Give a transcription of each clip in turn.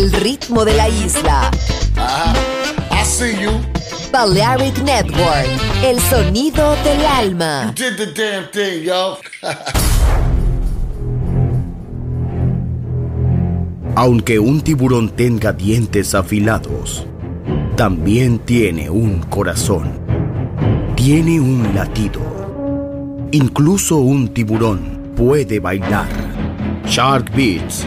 El ritmo de la isla. I see you. Balearic Network, el sonido del alma. Did the damn thing, yo. Aunque un tiburón tenga dientes afilados, también tiene un corazón. Tiene un latido. Incluso un tiburón puede bailar. Shark Beats,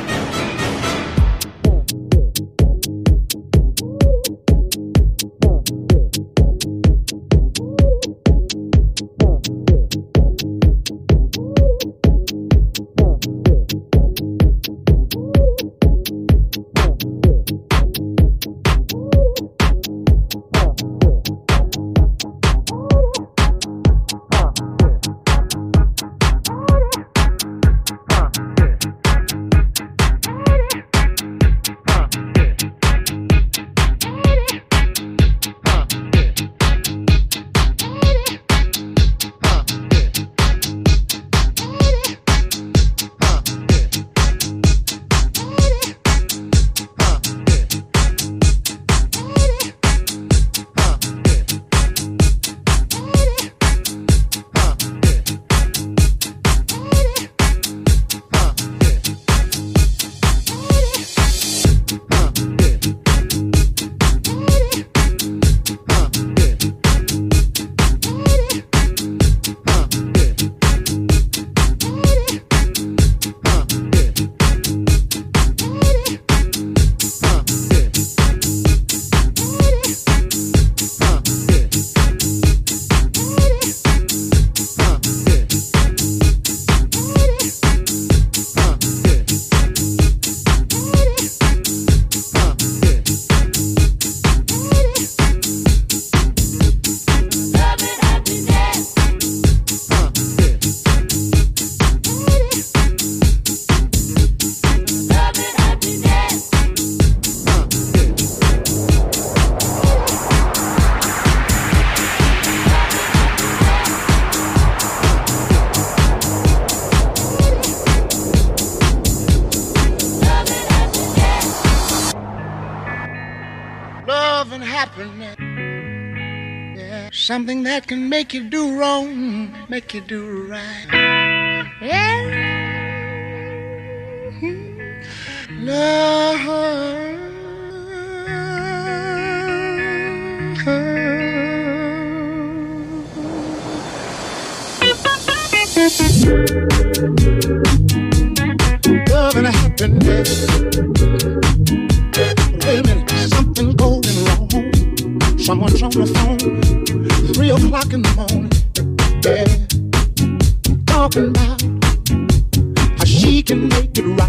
Make you do right.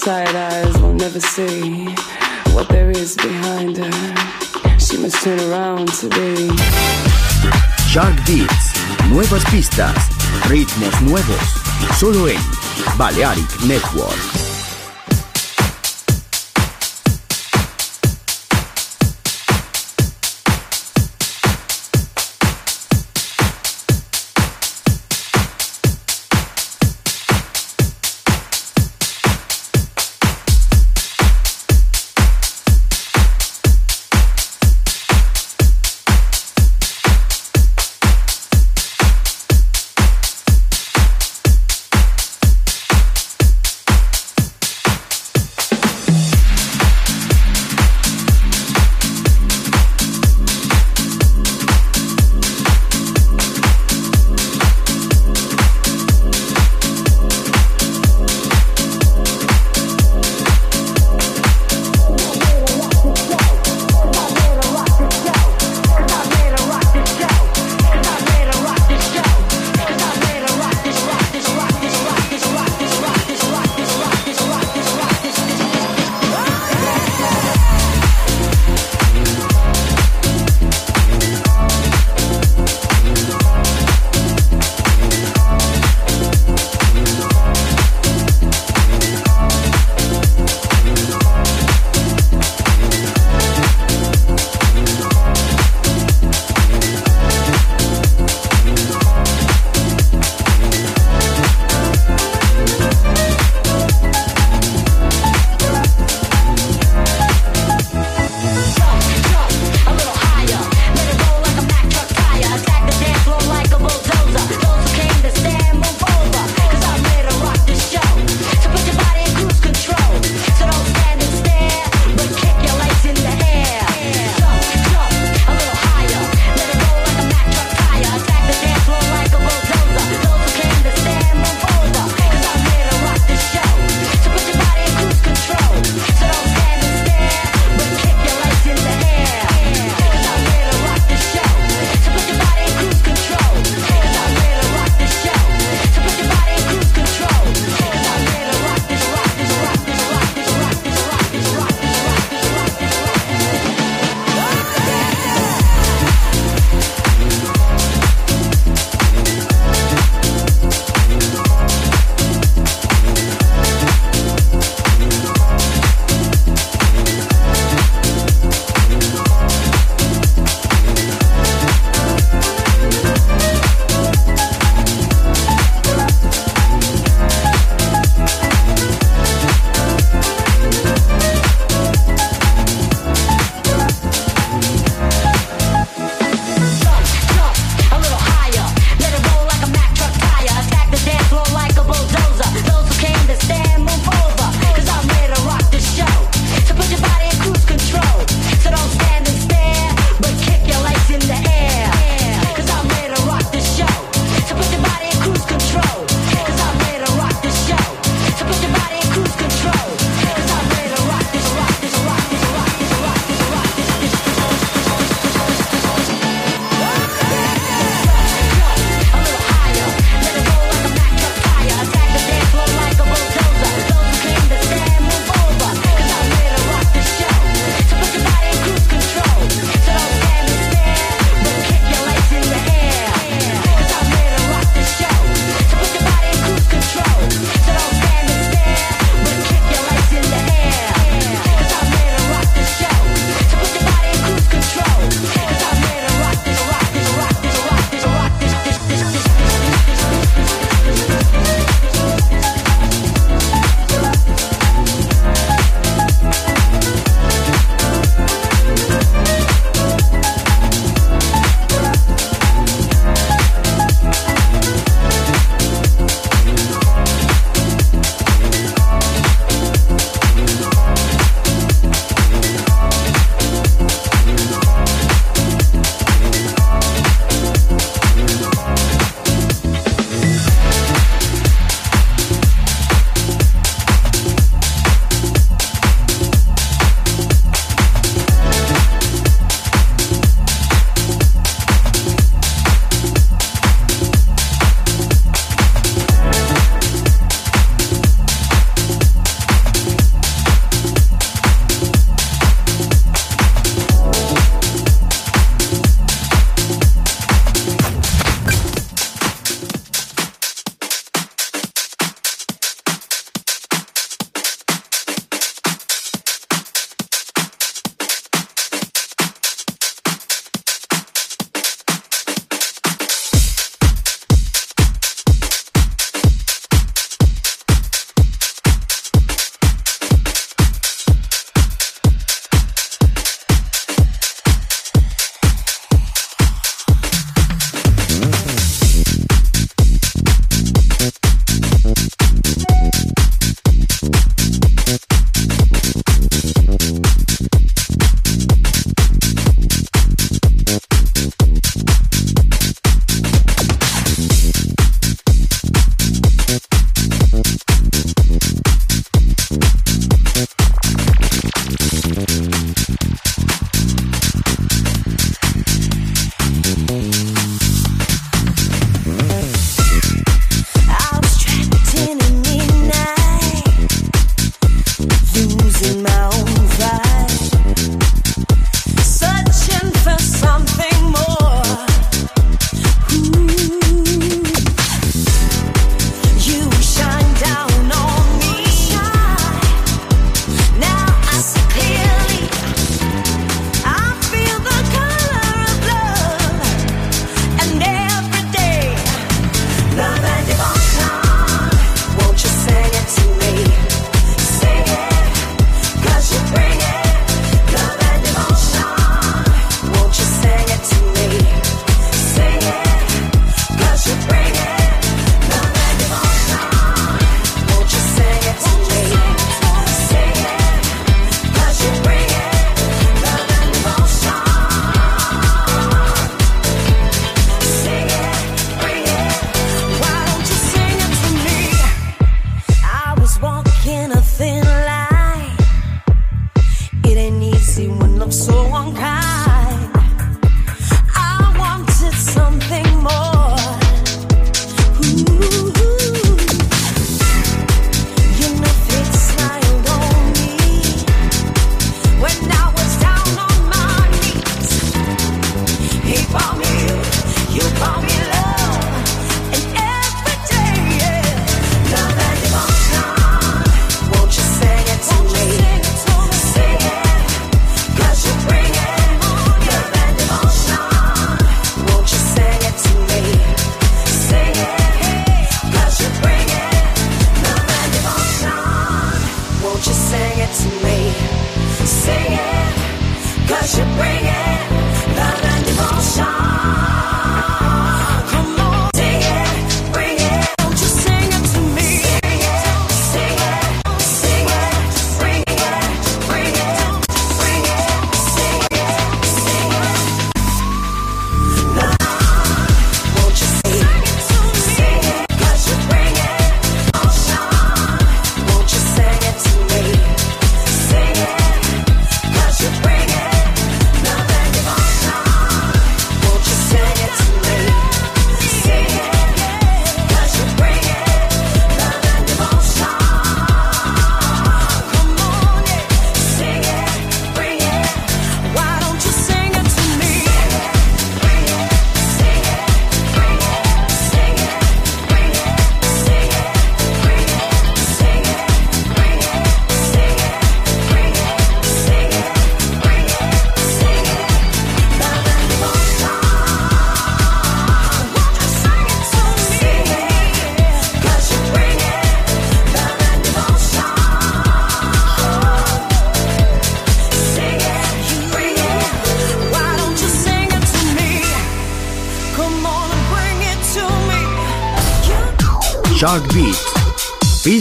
tired eyes will never see what there is behind her. She must turn around to be. Shark Beats, nuevas pistas, ritmos nuevos, solo en Balearic Network.